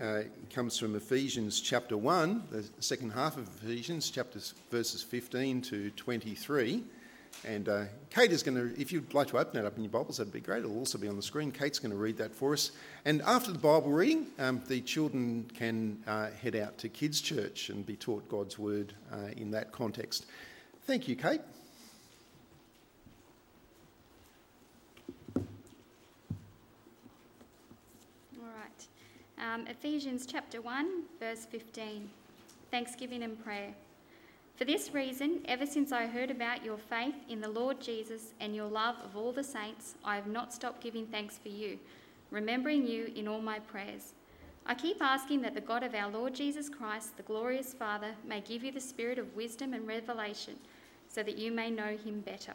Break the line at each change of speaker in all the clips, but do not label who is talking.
uh, comes from Ephesians chapter 1, the second half of Ephesians, chapters verses 15 to 23. And uh, Kate is going to, if you'd like to open that up in your Bibles, that'd be great. It'll also be on the screen. Kate's going to read that for us. And after the Bible reading, um, the children can uh, head out to Kids Church and be taught God's Word uh, in that context. Thank you, Kate.
All right. Um, Ephesians chapter 1, verse 15. Thanksgiving and prayer. For this reason, ever since I heard about your faith in the Lord Jesus and your love of all the saints, I have not stopped giving thanks for you, remembering you in all my prayers. I keep asking that the God of our Lord Jesus Christ, the glorious Father, may give you the spirit of wisdom and revelation, so that you may know him better.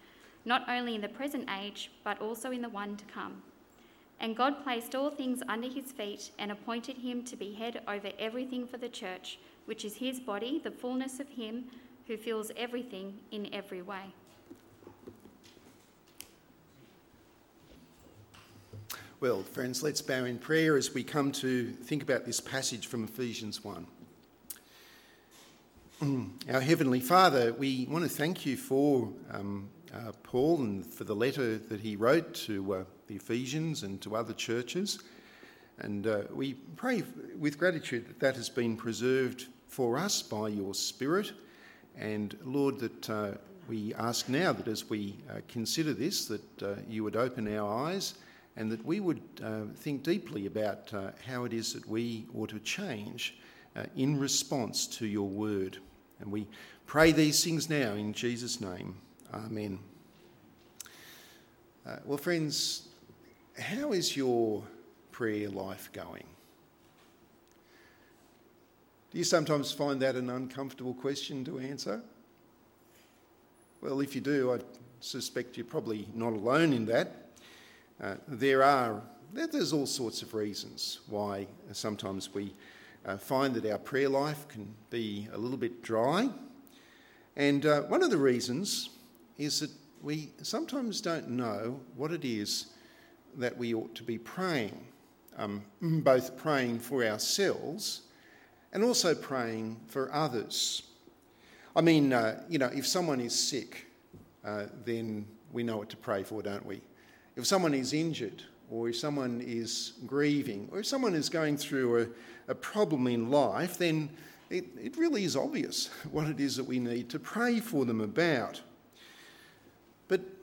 not only in the present age, but also in the one to come. And God placed all things under his feet and appointed him to be head over everything for the church which is his body, the fullness of him who fills everything in every way.
Well, friends, let's bow in prayer as we come to think about this passage from Ephesians 1. Our Heavenly Father, we want to thank you for um, uh, Paul and for the letter that he wrote to uh, the Ephesians and to other churches. And uh, we pray with gratitude that that has been preserved for us by your Spirit. And Lord, that uh, we ask now that as we uh, consider this, that uh, you would open our eyes and that we would think deeply about how it is that we ought to change in response to your word. And we pray these things now in Jesus' name. Amen. well, friends, how is your prayer life going? Do you sometimes find that an uncomfortable question to answer? Well, if you do, I suspect you're probably not alone in that. Uh, there are there's all sorts of reasons why sometimes we uh, find that our prayer life can be a little bit dry. And uh, one of the reasons is that we sometimes don't know what it is that we ought to be praying, um, both praying for ourselves and also praying for others. I mean, uh, you know, if someone is sick, uh, then we know what to pray for, don't we? If someone is injured, or if someone is grieving, or if someone is going through a, a problem in life, then it, it really is obvious what it is that we need to pray for them about.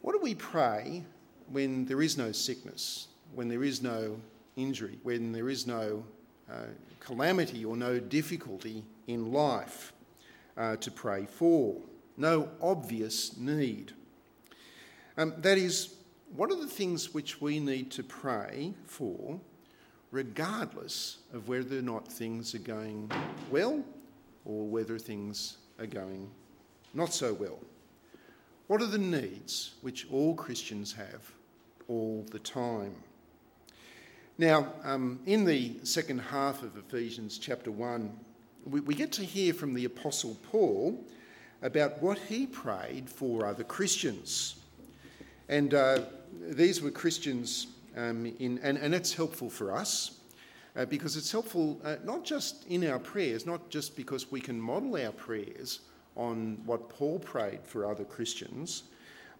What do we pray when there is no sickness, when there is no injury, when there is no uh, calamity or no difficulty in life uh, to pray for, no obvious need. Um, that is, what are the things which we need to pray for, regardless of whether or not things are going well or whether things are going not so well? What are the needs which all Christians have all the time? Now, um, in the second half of Ephesians chapter 1, we, we, get to hear from the Apostle Paul about what he prayed for other Christians. And uh, these were Christians, um, in, and, and it's helpful for us uh, because it's helpful uh, not just in our prayers, not just because we can model our prayers on what Paul prayed for other Christians,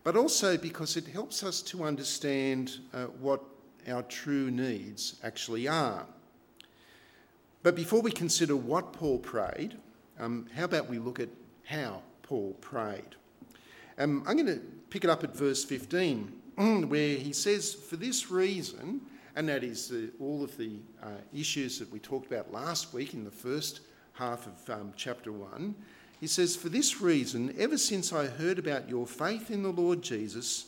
but also because it helps us to understand uh, what our true needs actually are. But before we consider what Paul prayed, um, how about we look at how Paul prayed? Um, I'm going to pick it up at verse 15, where he says, For this reason, and that is uh, all of the uh, issues that we talked about last week in the first half of um, chapter 1, he says, For this reason, ever since I heard about your faith in the Lord Jesus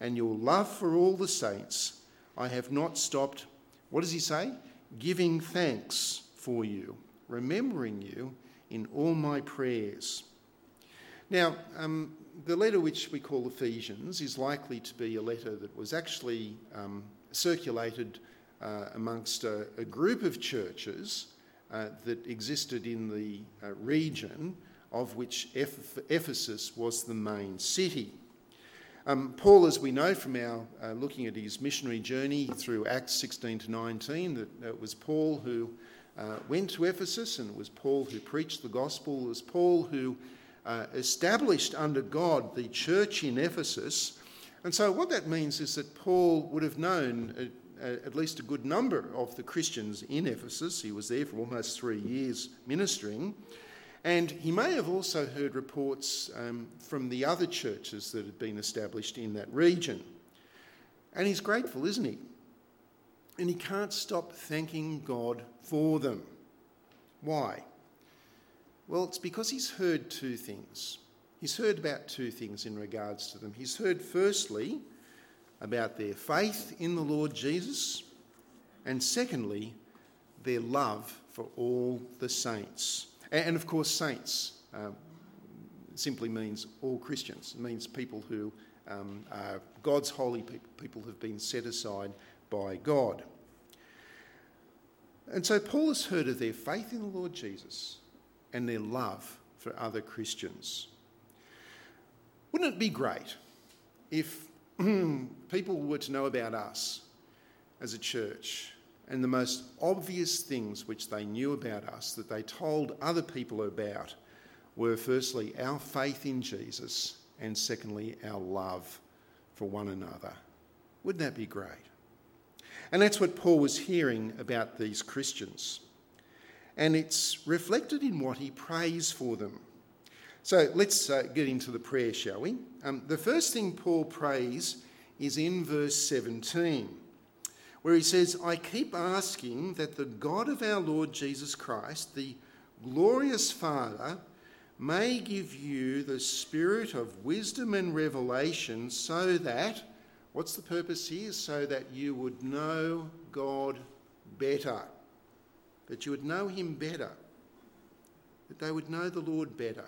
and your love for all the saints, I have not stopped, what does he say? Giving thanks for you, remembering you in all my prayers. Now, um, the letter which we call Ephesians is likely to be a letter that was actually um, circulated uh, amongst a, a, group of churches uh, that existed in the uh, region of which Ephesus was the main city. Um, Paul, as we know from our uh, looking at his missionary journey through Acts 16 to 19, that it was Paul who uh, went to Ephesus and it was Paul who preached the gospel. It was Paul who uh, established under God the church in Ephesus. And so, what that means is that Paul would have known a, a, at least a good number of the Christians in Ephesus. He was there for almost three years ministering. And he may have also heard reports um, from the other churches that had been established in that region. And he's grateful, isn't he? And he can't stop thanking God for them. Why? Well, it's because he's heard two things. He's heard about two things in regards to them. He's heard, firstly, about their faith in the Lord Jesus, and secondly, their love for all the saints. And, of course, saints um, simply means all Christians. It means people who um, are God's holy people, people who have been set aside by God. And so Paul has heard of their faith in the Lord Jesus and their love for other Christians. Wouldn't it be great if people were to know about us as a church and the most obvious things which they knew about us that they told other people about were firstly our faith in Jesus and secondly our love for one another. Wouldn't that be great? And that's what Paul was hearing about these Christians. And it's reflected in what he prays for them. So let's uh, get into the prayer, shall we? Um, the first thing Paul prays is in verse 17 where he says, I keep asking that the God of our Lord Jesus Christ, the glorious Father, may give you the spirit of wisdom and revelation so that, what's the purpose here? So that you would know God better, that you would know Him better, that they would know the Lord better.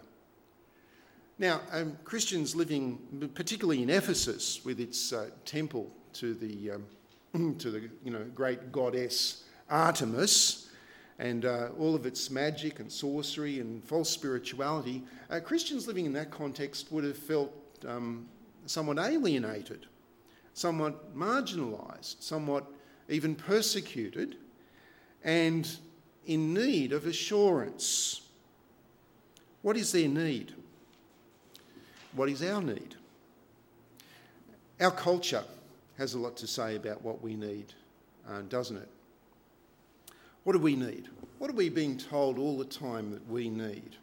Now, um, Christians living, particularly in Ephesus, with its uh, temple to the um, to the you know, great goddess Artemis and uh, all of its magic and sorcery and false spirituality, uh, Christians living in that context would have felt um, somewhat alienated, somewhat marginalised, somewhat even persecuted, and in need of assurance. What is their need? What is our need? Our culture has a lot to say about what we need, uh, doesn't it? What do we need? What are we being told all the time that we need?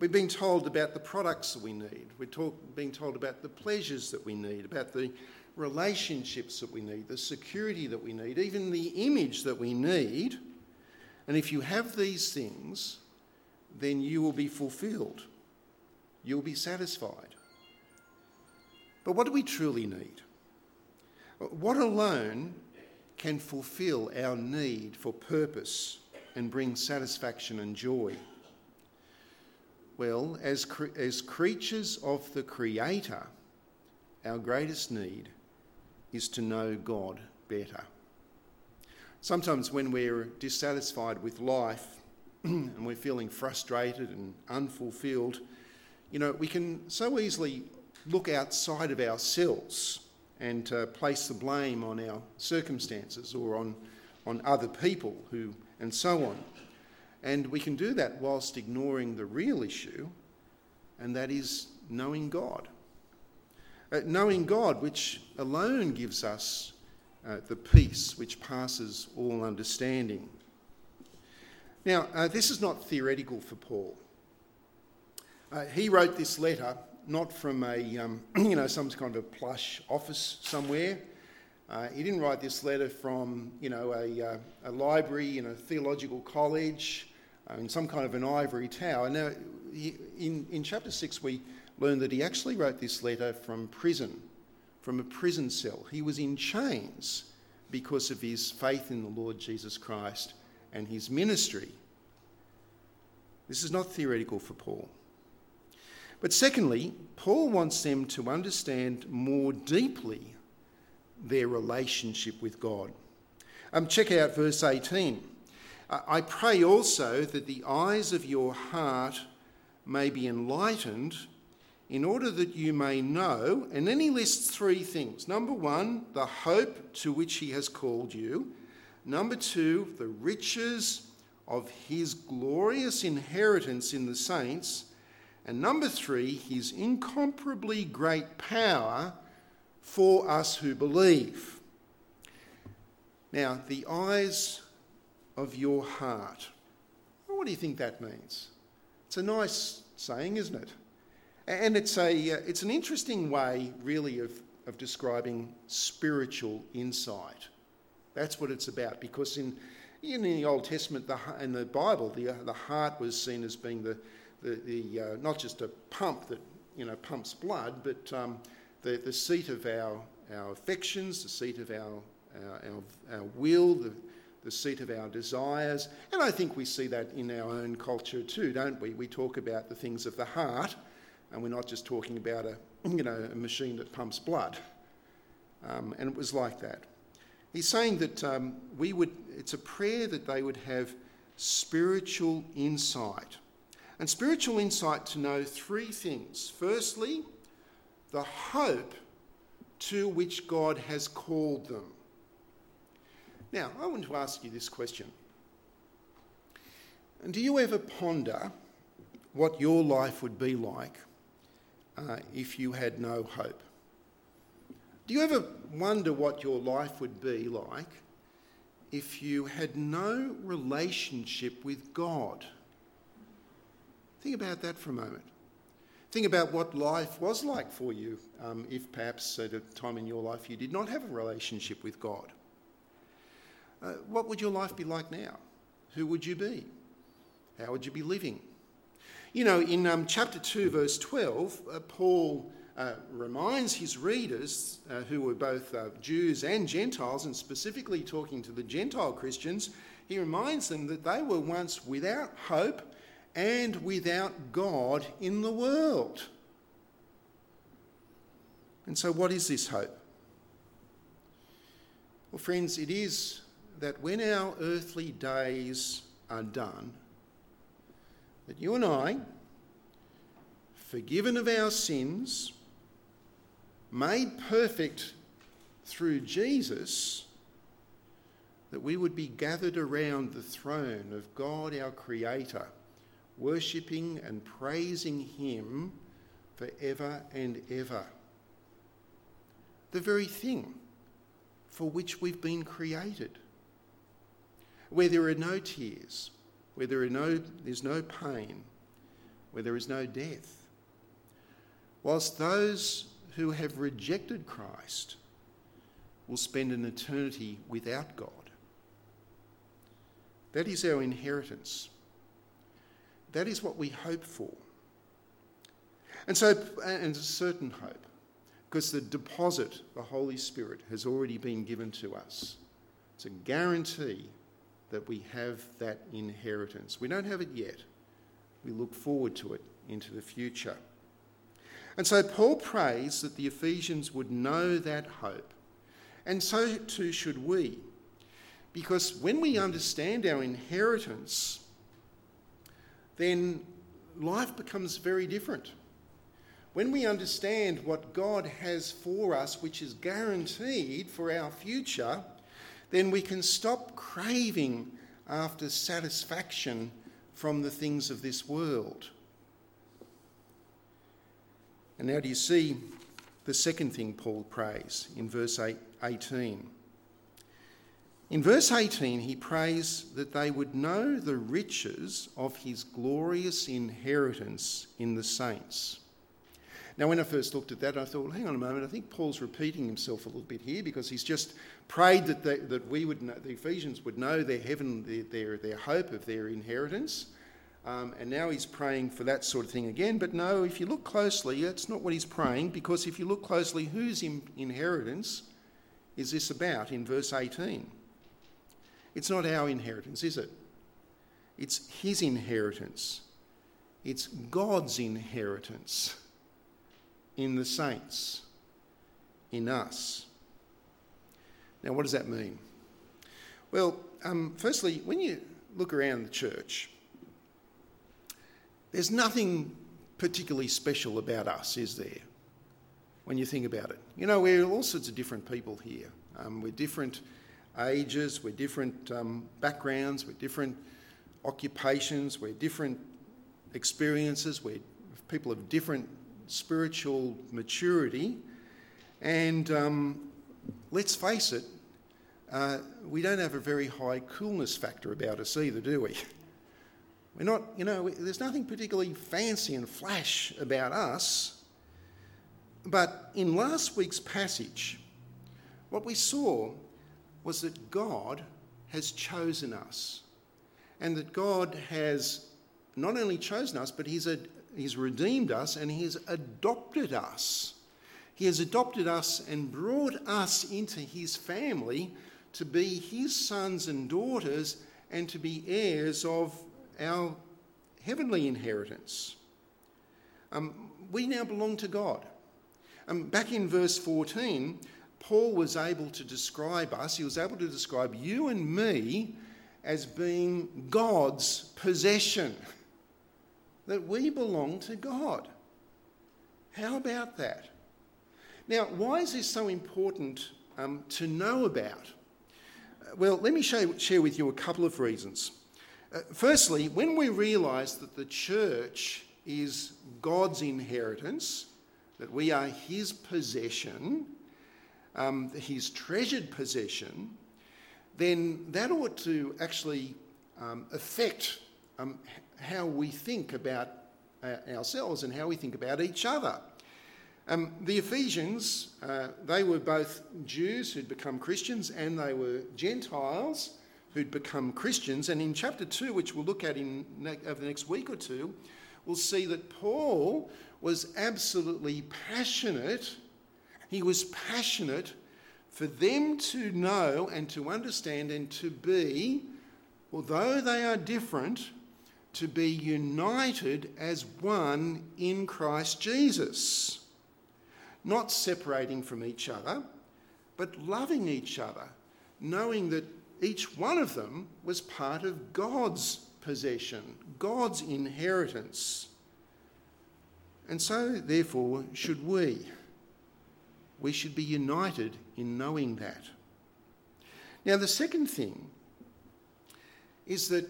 We're being told about the products that we need. We're talk, being told about the pleasures that we need, about the relationships that we need, the security that we need, even the image that we need. And if you have these things, then you will be fulfilled. You'll be satisfied. But what do we truly need? What alone can fulfill our need for purpose and bring satisfaction and joy? Well, as, cre- as creatures of the Creator, our greatest need is to know God better. Sometimes, when we're dissatisfied with life and we're feeling frustrated and unfulfilled, you know, we can so easily look outside of ourselves and to place the blame on our circumstances or on, on other people who, and so on. And we can do that whilst ignoring the real issue, and that is knowing God. Uh, knowing God, which alone gives us uh, the peace which passes all understanding. Now, uh, this is not theoretical for Paul. Uh, he wrote this letter not from a, um, you know, some kind of a plush office somewhere. Uh, he didn't write this letter from, you know, a, uh, a library in a theological college, uh, in some kind of an ivory tower. Now, he, in, in chapter 6, we learn that he actually wrote this letter from prison, from a prison cell. He was in chains because of his faith in the Lord Jesus Christ and his ministry. This is not theoretical for Paul. But secondly, Paul wants them to understand more deeply their relationship with God. Um, check out verse 18. I pray also that the eyes of your heart may be enlightened in order that you may know. And then he lists three things. Number one, the hope to which he has called you. Number two, the riches of his glorious inheritance in the saints. And number three, his incomparably great power for us who believe. Now, the eyes of your heart. What do you think that means? It's a nice saying, isn't it? And it's, a, uh, it's an interesting way, really, of, of describing spiritual insight. That's what it's about, because in, in the Old Testament the, in the Bible, the, uh, the heart was seen as being the, the, the uh, not just a pump that you know pumps blood, but um, the, the seat of our, our affections, the seat of our, our, our, will, the, the seat of our desires. And I think we see that in our own culture too, don't we? We talk about the things of the heart, and we're not just talking about a, you know, a machine that pumps blood. Um, and it was like that. He's saying that um, we would, it's a prayer that they would have spiritual insight. And spiritual insight to know three things. Firstly, the hope to which God has called them. Now, I want to ask you this question. Do you ever ponder what your life would be like uh, if you had no hope? Do you ever wonder what your life would be like if you had no relationship with God? Think about that for a moment. Think about what life was like for you um, if perhaps at a time in your life you did not have a relationship with God. Uh, what would your life be like now? Who would you be? How would you be living? You know, in um, chapter 2, verse 12, uh, Paul uh, reminds his readers, uh, who were both uh, Jews and Gentiles, and specifically talking to the Gentile Christians, he reminds them that they were once without hope and without God in the world. And so, what is this hope? Well, friends, it is that when our earthly days are done, that you and I, forgiven of our sins, made perfect through Jesus, that we would be gathered around the throne of God our Creator, worshipping and praising Him forever and ever. The very thing for which we've been created where there are no tears, where there are no, there's no pain, where there is no death. Whilst those who have rejected Christ will spend an eternity without God. That is our inheritance. That is what we hope for. And so, and a certain hope, because the deposit, the Holy Spirit, has already been given to us. It's a guarantee that we have that inheritance. We don't have it yet. We look forward to it into the future. And so Paul prays that the Ephesians would know that hope. And so too should we. Because when we understand our inheritance, then life becomes very different. When we understand what God has for us, which is guaranteed for our future, then we can stop craving after satisfaction from the things of this world. And now, do you see the second thing Paul prays in verse 18? In verse 18, he prays that they would know the riches of his glorious inheritance in the saints. Now, when I first looked at that, I thought, well, hang on a moment, I think Paul's repeating himself a little bit here because he's just prayed that, they, that we would know, the Ephesians would know their heaven, their, their, hope of their inheritance. Um, and now he's praying for that sort of thing again. But no, if you look closely, that's not what he's praying because if you look closely, whose inheritance is this about in verse 18? It's not our inheritance, is it? It's his inheritance it's God's inheritance in the saints, in us. Now, what does that mean? Well, um, firstly, when you look around the church, there's nothing particularly special about us, is there? When you think about it, you know, we're all sorts of different people here. Um, we're different ages, we're different um, backgrounds, we're different occupations, we're different experiences, we're people of different spiritual maturity, and um, let's face it, uh, we don't have a very high coolness factor about us either, do we? We're not, you know, there's nothing particularly fancy and flash about us. But in last week's passage, what we saw was that God has chosen us. And that God has not only chosen us, but He's, a, he's redeemed us and He has adopted us. He has adopted us and brought us into His family to be His sons and daughters and to be heirs of our heavenly inheritance. Um, we now belong to God. Um, back in verse 14, Paul was able to describe us, he was able to describe you and me as being God's possession, that we belong to God. How about that? Now, why is this so important um, to know about? Well, let me show, share with you a couple of reasons. Uh, firstly, when we realise that the church is God's inheritance, that we are His possession, um, His treasured possession, then that ought to actually um, affect um, how we think about uh, ourselves and how we think about each other. Um, the Ephesians, uh, they were both Jews who'd become Christians and they were Gentiles who'd become Christians. And in chapter 2, which we'll look at in ne- over the next week or two, we'll see that Paul was absolutely passionate. He was passionate for them to know and to understand and to be, although they are different, to be united as one in Christ Jesus. Not separating from each other, but loving each other, knowing that each one of them was part of God's possession, God's inheritance. And so, therefore, should we. We should be united in knowing that. Now, the second thing is that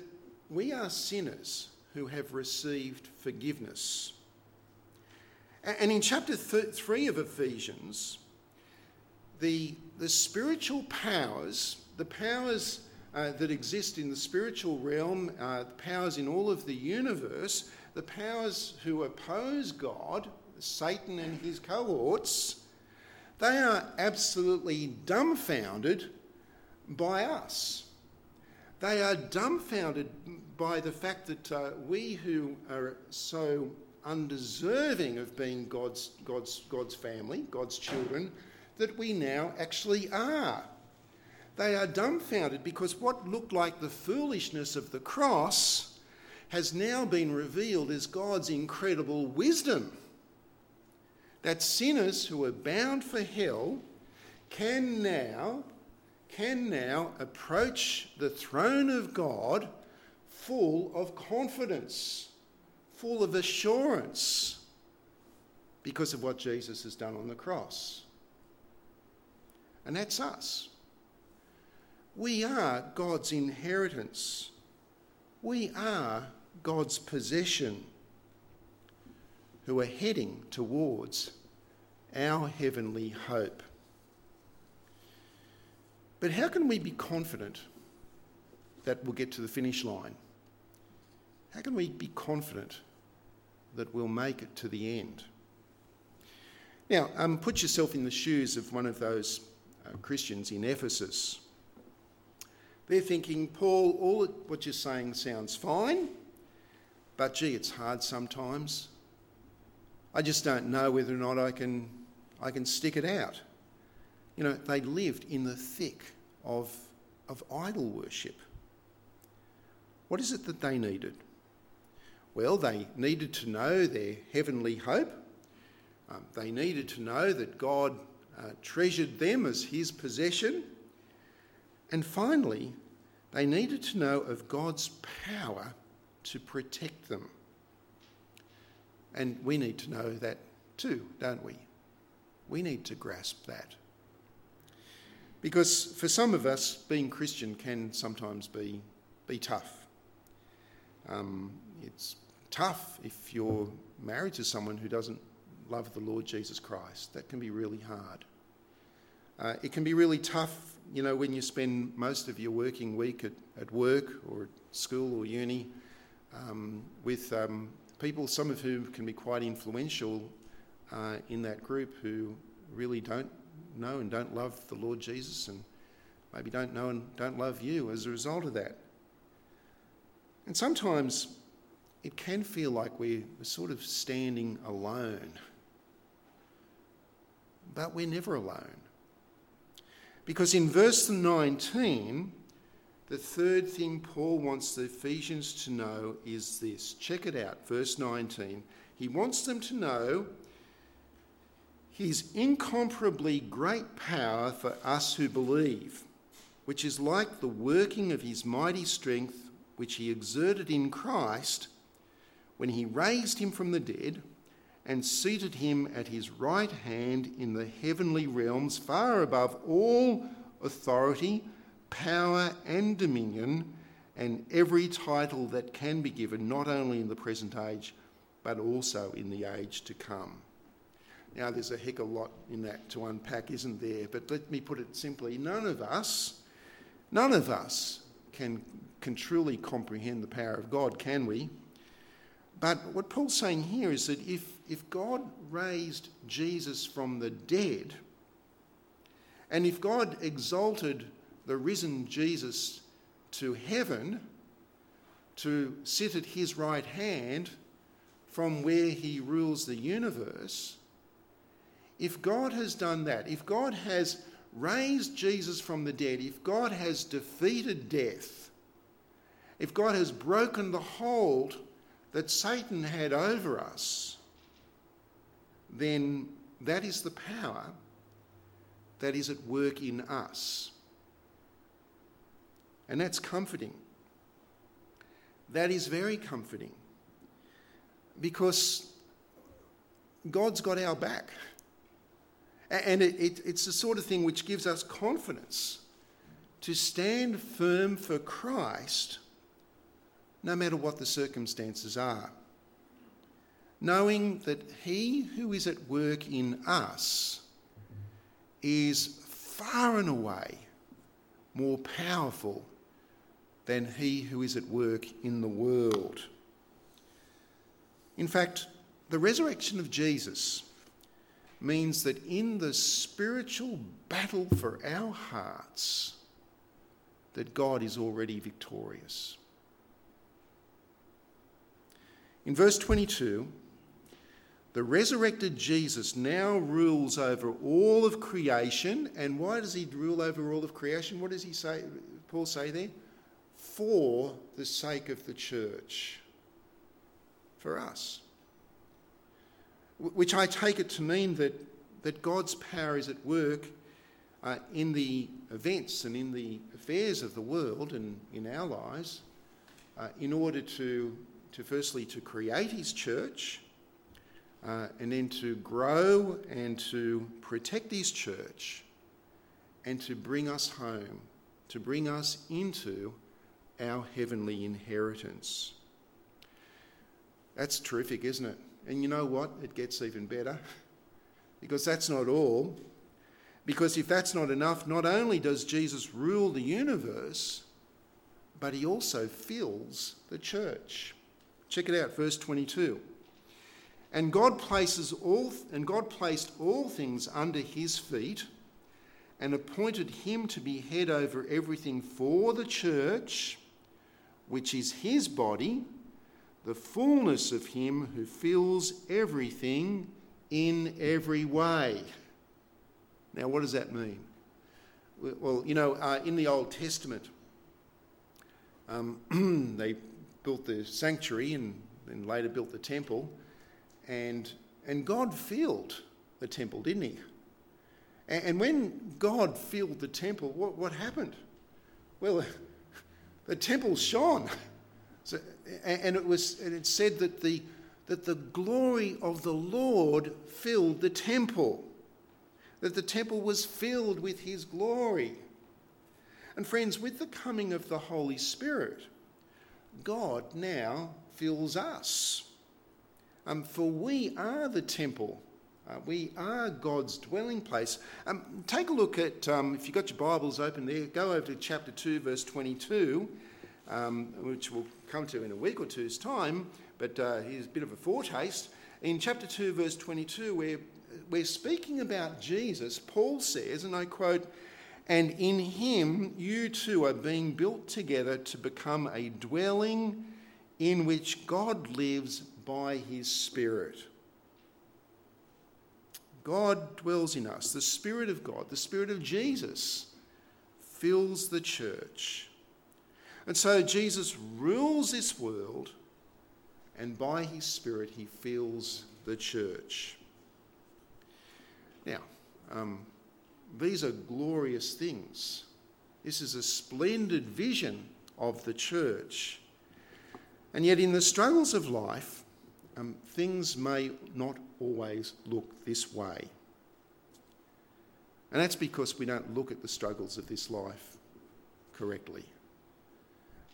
we are sinners who have received forgiveness. And in chapter 3 of Ephesians, the, the spiritual powers, the powers uh, that exist in the spiritual realm, uh, the powers in all of the universe, the powers who oppose God, Satan and his cohorts, they are absolutely dumbfounded by us. They are dumbfounded by the fact that uh, we who are so undeserving of being God's, God's, God's family, God's children, that we now actually are. They are dumbfounded because what looked like the foolishness of the cross has now been revealed as God's incredible wisdom that sinners who are bound for hell can now can now approach the throne of God full of confidence, full of assurance because of what Jesus has done on the cross. And that's us. We are God's inheritance. We are God's possession who are heading towards our heavenly hope. But how can we be confident that we'll get to the finish line? How can we be confident that we'll make it to the end? Now, um, put yourself in the shoes of one of those uh, Christians in Ephesus. They're thinking, Paul, all what you're saying sounds fine, but gee, it's hard sometimes. I just don't know whether or not I can, I can stick it out. You know, they lived in the thick of, of idol worship. What is it that they needed? Well, they needed to know their heavenly hope. Um, they needed to know that God uh, treasured them as his possession. And finally, they needed to know of God's power to protect them. And we need to know that too, don't we? We need to grasp that. Because for some of us, being Christian can sometimes be, be tough. Um, it's tough if you're married to someone who doesn't love the Lord Jesus Christ. That can be really hard. Uh, it can be really tough, you know, when you spend most of your working week at, at work or at school or uni um, with um, people, some of whom can be quite influential uh, in that group who really don't know and don't love the Lord Jesus and maybe don't know and don't love you as a result of that. And sometimes it can feel like we're sort of standing alone. But we're never alone. Because in verse 19, the third thing Paul wants the Ephesians to know is this. Check it out, verse 19. He wants them to know his incomparably great power for us who believe, which is like the working of his mighty strength, which he exerted in Christ when he raised him from the dead and seated him at his right hand in the heavenly realms, far above all authority, power, and dominion, and every title that can be given, not only in the present age, but also in the age to come. Now, there's a heck of a lot in that to unpack, isn't there? But let me put it simply none of us, none of us can, can truly comprehend the power of God, can we? But what Paul's saying here is that if, if God raised Jesus from the dead, and if God exalted the risen Jesus to heaven to sit at his right hand from where he rules the universe, if God has done that, if God has raised Jesus from the dead, if God has defeated death, if God has broken the hold that Satan had over us, then that is the power that is at work in us. And that's comforting. That is very comforting because God's got our back. And it, it, it's the sort of thing which gives us confidence to stand firm for Christ no matter what the circumstances are. Knowing that He who is at work in us is far and away more powerful than He who is at work in the world. In fact, the resurrection of Jesus means that in the spiritual battle for our hearts, that God is already victorious. In verse 22, the resurrected Jesus now rules over all of creation. And why does he rule over all of creation? What does he say, Paul say there? For the sake of the church. For us which I take it to mean that, that God's power is at work uh, in the events and in the affairs of the world and in our lives uh, in order to, to firstly to create his church uh, and then to grow and to protect his church and to bring us home, to bring us into our heavenly inheritance. That's terrific, isn't it? And you know what? It gets even better. Because that's not all. Because if that's not enough, not only does Jesus rule the universe, but he also fills the church. Check it out, verse 22. And God places all and God placed all things under his feet and appointed him to be head over everything for the church, which is his body the fullness of Him who fills everything in every way. Now, what does that mean? Well, you know, uh, in the Old Testament, um, they built the sanctuary and then later built the temple. And, and God filled the temple, didn't he? And, and when God filled the temple, what, what happened? Well, the temple shone. So, and it was and it said that the that the glory of the Lord filled the temple. That the temple was filled with his glory. And friends, with the coming of the Holy Spirit, God now fills us. Um, for we are the temple. Uh, we are God's dwelling place. Um, take a look at, um, if you've got your Bibles open there, go over to chapter 2, verse 22, um, which we'll come to in a week or two's time, but uh, here's a bit of a foretaste. In chapter 2, verse 22, where we're speaking about Jesus, Paul says, and I quote, and in him you two are being built together to become a dwelling in which God lives by his Spirit. God dwells in us. The Spirit of God, the Spirit of Jesus, fills the church. And so Jesus rules this world, and by his Spirit, he fills the church. Now, um, these are glorious things. This is a splendid vision of the church. And yet, in the struggles of life, um, things may not always look this way. And that's because we don't look at the struggles of this life correctly.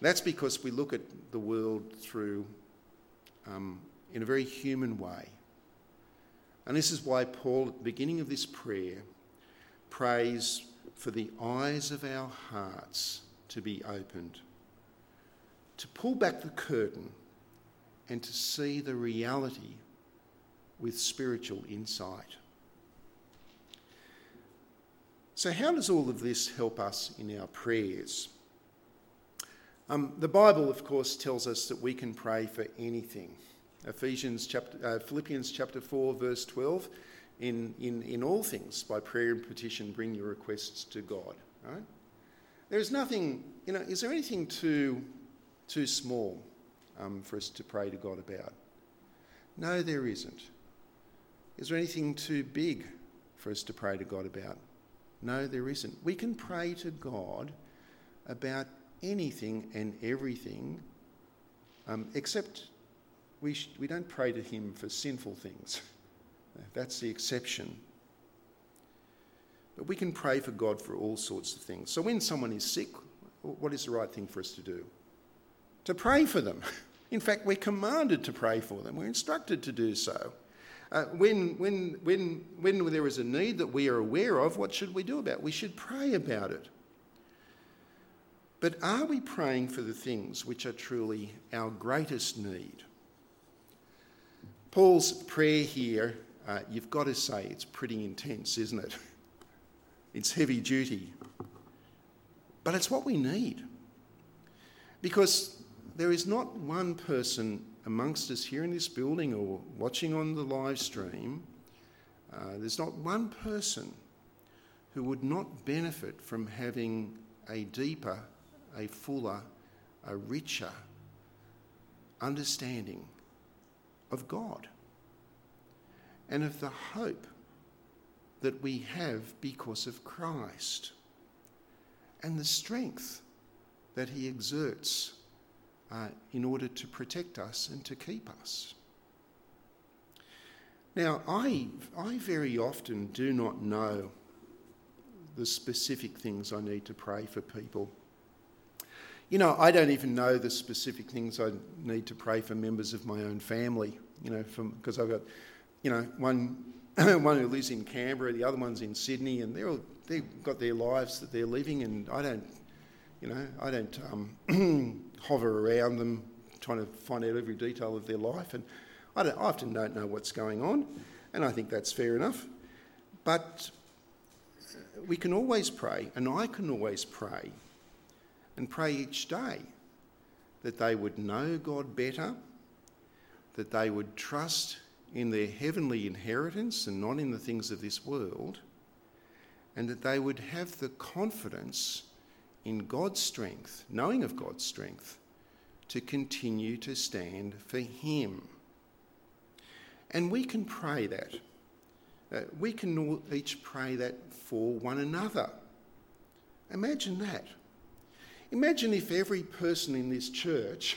That's because we look at the world through, um, in a very human way. And this is why Paul, at the beginning of this prayer, prays for the eyes of our hearts to be opened, to pull back the curtain and to see the reality with spiritual insight. So, how does all of this help us in our prayers? Um, the Bible, of course, tells us that we can pray for anything. Ephesians chapter, uh, Philippians chapter 4, verse 12 in, in, in all things, by prayer and petition, bring your requests to God. Right? There is nothing, you know, is there anything too, too small um, for us to pray to God about? No, there isn't. Is there anything too big for us to pray to God about? No, there isn't. We can pray to God about anything and everything, um, except we, sh- we don't pray to Him for sinful things. That's the exception. But we can pray for God for all sorts of things. So when someone is sick, what is the right thing for us to do? To pray for them. In fact, we're commanded to pray for them, we're instructed to do so. Uh, when, when, when, when there is a need that we are aware of, what should we do about it? We should pray about it. But are we praying for the things which are truly our greatest need? Paul's prayer here uh, you've got to say it's pretty intense, isn't it? It's heavy duty. But it's what we need. Because there is not one person amongst us here in this building or watching on the live stream, uh, there's not one person who would not benefit from having a deeper, a fuller, a richer understanding of God and of the hope that we have because of Christ and the strength that He exerts uh, in order to protect us and to keep us. Now, I, I very often do not know the specific things I need to pray for people. You know, I don't even know the specific things I need to pray for members of my own family, you know, because I've got you know, one, one who lives in Canberra, the other one's in Sydney, and they're all, they've got their lives that they're living, and I don't, you know, I don't um, hover around them trying to find out every detail of their life, and I, I often don't know what's going on, and I think that's fair enough. But we can always pray, and I can always pray, and pray each day that they would know God better, that they would trust in their heavenly inheritance and not in the things of this world, and that they would have the confidence in God's strength, knowing of God's strength, to continue to stand for Him. And we can pray that. Uh, we can each pray that for one another. Imagine that. Imagine if every person in this church,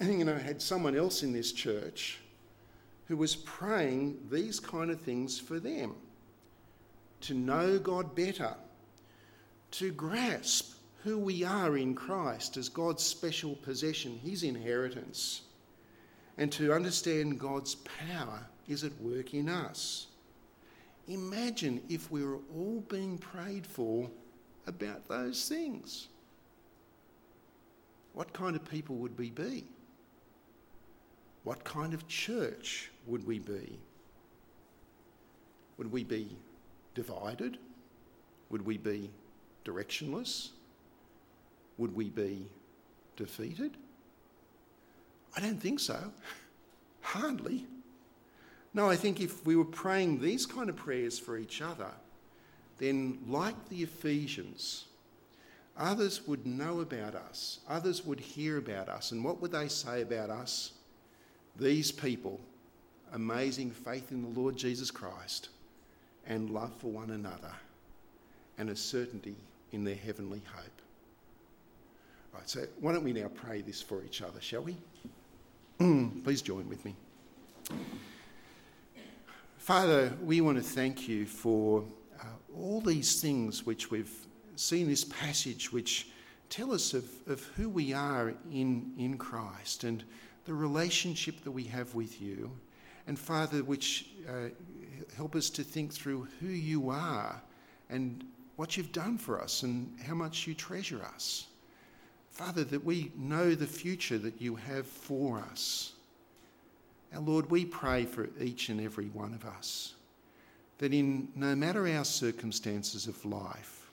you know, had someone else in this church who was praying these kind of things for them to know God better, to grasp who we are in Christ as God's special possession, His inheritance, and to understand God's power is at work in us. Imagine if we were all being prayed for about those things. What kind of people would we be? What kind of church would we be? Would we be divided? Would we be directionless? Would we be defeated? I don't think so. Hardly. No, I think if we were praying these kind of prayers for each other, then, like the Ephesians, others would know about us, others would hear about us. And what would they say about us? These people, amazing faith in the Lord Jesus Christ and love for one another and a certainty in their heavenly hope. Right, so why don't we now pray this for each other, shall we? Please join with me. Father, we want to thank you for uh, all these things which we've seen this passage which tell us of, of who we are in, in Christ and the relationship that we have with you. And Father, which uh, help us to think through who you are and what you've done for us and how much you treasure us. Father, that we know the future that you have for us. Our Lord, we pray for each and every one of us that in no matter our circumstances of life,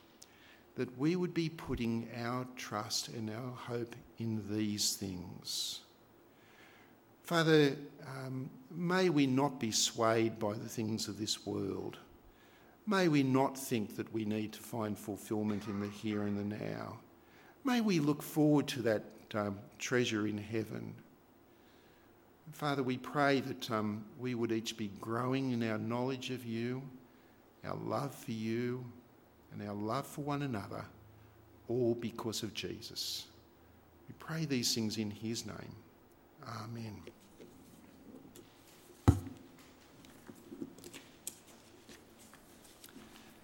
that we would be putting our trust and our hope in these things. Father, um, may we not be swayed by the things of this world. May we not think that we need to find fulfillment in the here and the now. May we look forward to that um, treasure in heaven. Father, we pray that um, we would each be growing in our knowledge of you, our love for you, and our love for one another, all because of Jesus. We pray these things in his name. Amen.